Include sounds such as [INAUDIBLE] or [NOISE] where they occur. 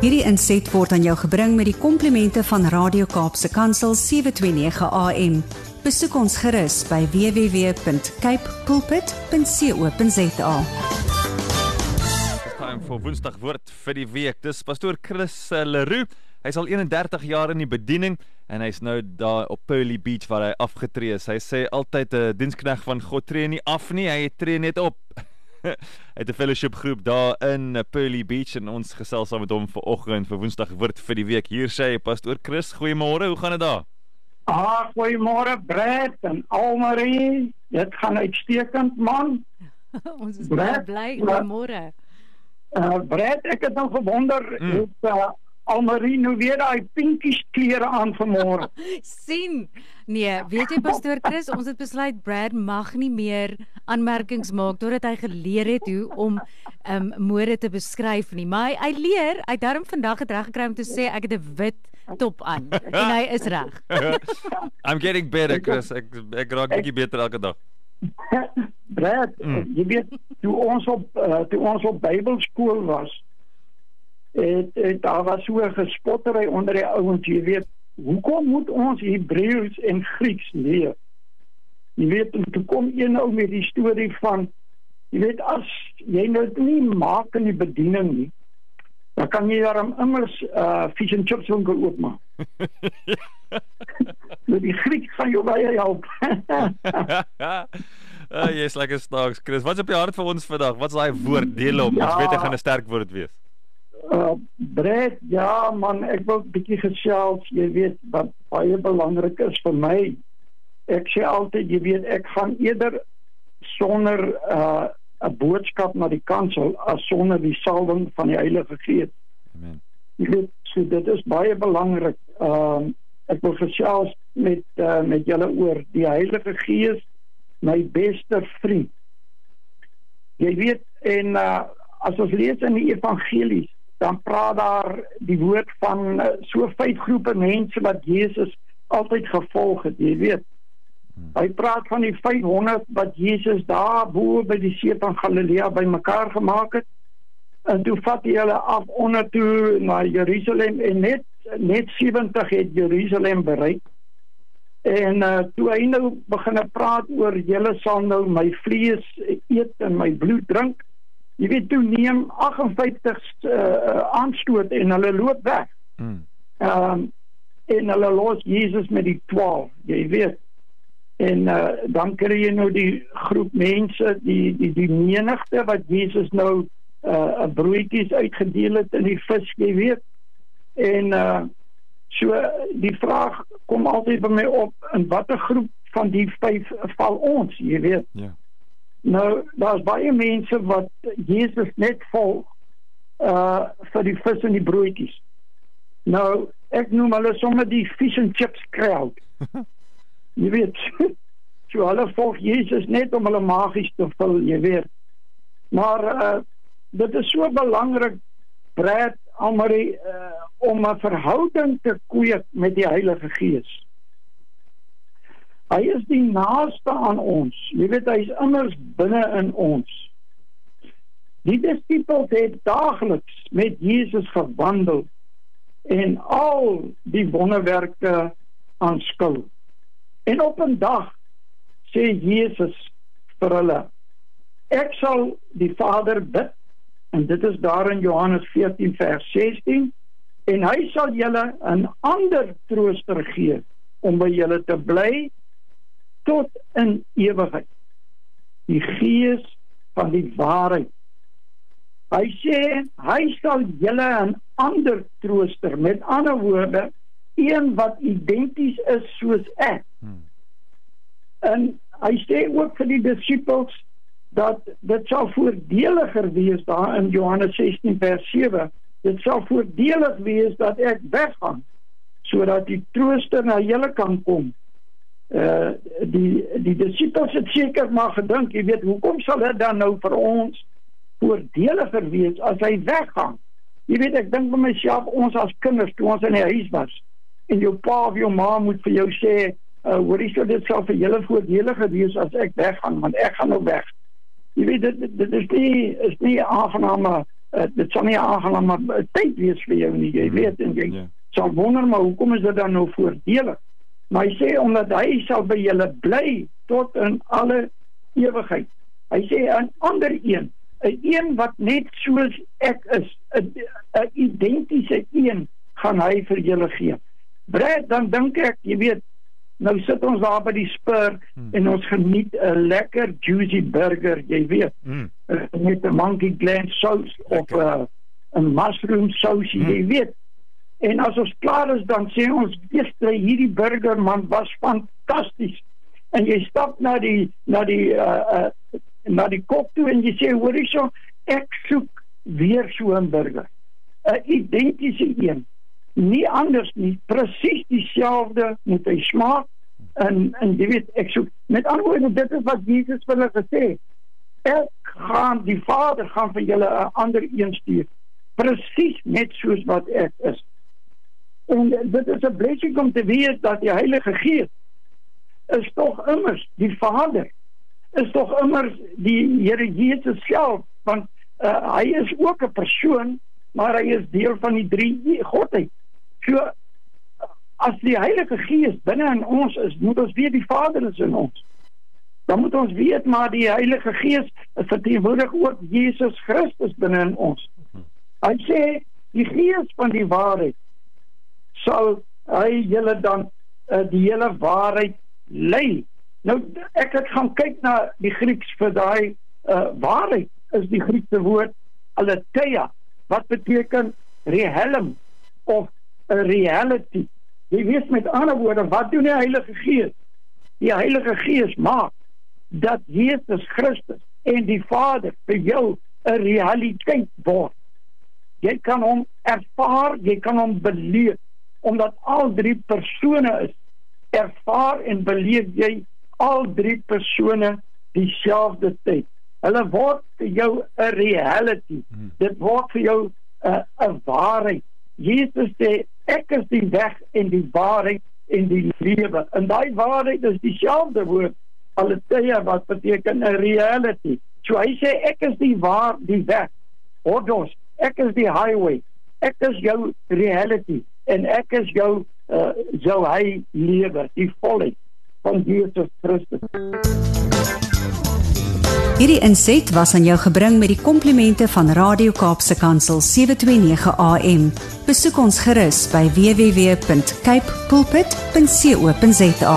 Hierdie inset word aan jou gebring met die komplimente van Radio Kaapse Kansel 729 AM. Besoek ons gerus by www.cape pulpit.co.za. Time vir Woensdag woord vir die week. Dis pastoor Chris eh, Leroux. Hy's al 31 jaar in die bediening en hy's nou daar op Pearly Beach waar hy afgetree is. Hy sê altyd 'n uh, dienskneg van God tree nie af nie, hy tree net op. [LAUGHS] [LAUGHS] het 'n fellowship groep daar in Pearly Beach en ons gesels saam met hom vir oggend vir Woensdag woord vir die week. Hier sê hy pastoor Chris, goeiemôre, hoe gaan dit daar? Ah, goeiemôre Brett en Almarie. Dit gaan uitstekend man. [LAUGHS] Ons is baie bly goeiemôre. Uh Brett, ek het nou gewonder Mm. mm. het uh, Almarie nou weer daai pinkies klere aan vanmôre. [LAUGHS] sien. Nee, weet jy pastoor Chris, ons het besluit Brad mag nie meer aanmerkings maak totdat hy geleer het hoe om um mode te beskryf nie. Maar hy, hy leer, hy het daarom vandag het reg gekry om te sê ek het 'n wit top aan en hy is reg. [LAUGHS] I'm getting better, Chris. Ek ek raak bietjie beter elke dag. Mm. mm. jy weet toe ons op uh, toe ons op Bybelskool was, het, het daar was so 'n gespottery onder die ouens, jy weet, hoekom moet ons Hebreëus en Grieks leer? Jy weet, en toe kom een ou met die storie van jy weet as jy nou nie maak in die bediening nie, dan kan jy daarom immers uh fish and chips winkel oopmaak. [LAUGHS] Met die Grieks gaan jou baie help. uh, [LAUGHS] jy's lekker snaaks, Chris. Wat's op jou hart vir ons vandag? Wat's daai woord deel om? Ons Ja. weet dit gaan 'n sterk woord wees. Uh Brett, ja man, ek wil 'n bietjie gesels, jy weet wat baie belangrik is vir my. Ek sê altyd, jy weet, ek gaan eerder sonder uh 'n boodskap na die kansel as sonder die salwing van die Heilige Gees. Amen. Jy weet, so dit is baie belangrik. Ehm uh, ek wil gesels met uh, met julle oor die Heilige Gees, my beste vriend. Jy weet en uh, as ons lees in die evangelies, dan praat daar die woord van uh, so vyf groepe mense wat Jesus altyd gevolg het, jy weet. Hy praat van die 500 wat Jesus daar bo by die see van Galilea bymekaar gemaak het. En toe vat hy hulle af onder toe na Jerusalem en net net 70 het Jerusalem bereik. En uh, toe hy nou begin praat oor julle sal nou my vlees eet en my bloed drink. Jy weet toe neem 58 uh, aanstoot en hulle loop weg. Mm. Ehm um, en hulle los Jesus met die 12, jy weet. En uh, dan kry jy nou die groep mense, die die die menigte wat Jesus nou uh 'n broodjies uitgedeel het in die vis, jy weet. En uh so die vraag kom altyd by my op in watter groep van die vyf val ons, jy weet. Ja. Nou daar's baie mense wat Jesus net volg uh vir die vis en die broodjies. Nou ek noem hulle sommer die fish and chips crowd. [LAUGHS] jy weet. So hulle volg Jesus net om hulle magies te vul, jy weet. Maar uh dit is so belangrik Brad Almarie uh, om 'n verhouding te kweek met die Heilige Gees. Hy is die naaste aan ons. Jy weet hy's immers binne in ons. Die disippels het daagliks met Jesus gewandel en al die wonderwerke aanskou. En op 'n dag sê Jesus vir hulle: Ek sal die Vader bid en dit is daar in Johannes 14 vers 16 en hy sal julle 'n ander trooster gee om by julle te bly tot in ewigheid. Die Gees van die waarheid. Hy sê hy sal julle 'n ander trooster, met ander woorde, een wat identies is soos ek. Hmm. En hy sê ook vir die disippels dat dit sal voordeliger wees daar in Johannes 16 vers 7. Dit sal voordelig wees dat ek weggaan sodat die trooster na julle kan kom. Uh die die disippels het seker maar gedink, jy weet, hoekom sal dit dan nou vir ons voordeliger wees as hy weggaan? Jy weet, ek dink by myself ons as kinders toe ons in die huis was en jou pa of jou ma moet vir jou sê, uh, hoorie so dit sal vir julle voordeliger wees as ek weggaan, want ek gaan nou weg. Jy weet dit dit is nie is nie aangename uh, dit sal nie aangenaam maar tyd wees vir jou nie jy hmm. weet en jy yeah. Ja. sal wonder maar hoekom is dit dan nou voordelig maar hy sê omdat hy sal by julle bly tot in alle ewigheid hy sê 'n ander een 'n een wat net soos ek is 'n identiese een gaan hy vir julle gee Brad dan dink ek jy weet Nou sit ons daar by die spur hmm. en ons geniet 'n lekker juicy burger, jy weet. Hmm. Uh, met 'n monkey gland sous of uh, 'n mushroom sous, hmm. jy weet. En as ons klaar is dan sê ons, "Gister hierdie burger man was fantasties." En jy stap na die na die uh, uh na die kok toe en jy sê, "Hoorie so, ek soek weer so 'n burger." 'n Identiese een. Nie anders nie presies dieselfde met hy smaak en en jy weet ek so met ander woorde dit is wat Jesus vir hulle gesê ek gaan die Vader gaan vir julle 'n ander een stuur. Presies net soos wat ek is en dit is 'n blessing om te weet dat die Heilige Gees is tog immers die Vader is tog immers die Here Jesus self want uh, hy is ook 'n persoon maar hy is deel van die drie godheid So as die Heilige Gees binne in ons is, moet ons weet die Vader is in ons. Dan moet ons weet maar die Heilige Gees verteenwoordig ook Jesus Christus binne in ons. Hy sê die Gees van die waarheid sal hy julle dan uh, die hele waarheid lei. Nou ek het gaan kyk na die Grieks vir daai uh, waarheid is die Griekse woord aletheia wat beteken rehelm of 'n reality. Jy weet met ander woorde, wat doen die Heilige Gees? Die Heilige Gees maak dat Jesus Christus en die Vader vir jou 'n realiteit word. Jy kan hom ervaar, jy kan hom beleef omdat al drie persone is. Ervaar en beleef jy al drie persone dieselfde tyd. Hulle word vir jou 'n reality. Hmm. Dit word vir jou 'n 'n waarheid. Jesus sê ek is die weg en die waarheid en die lewe. En daai waarheid is dieselfde woord aletheia wat beteken 'n reality. So hy sê ek is die waar die weg. Ordos, ek is die highway. Ek is jou reality en ek is jou uh jou hy lewe, die volheid van Jesus Christus. Hierdie inset was aan jou gebring met die komplimente van Radio Kaapse Kansel 729 AM. Besoek ons gerus by www.cape pulpit.co.za.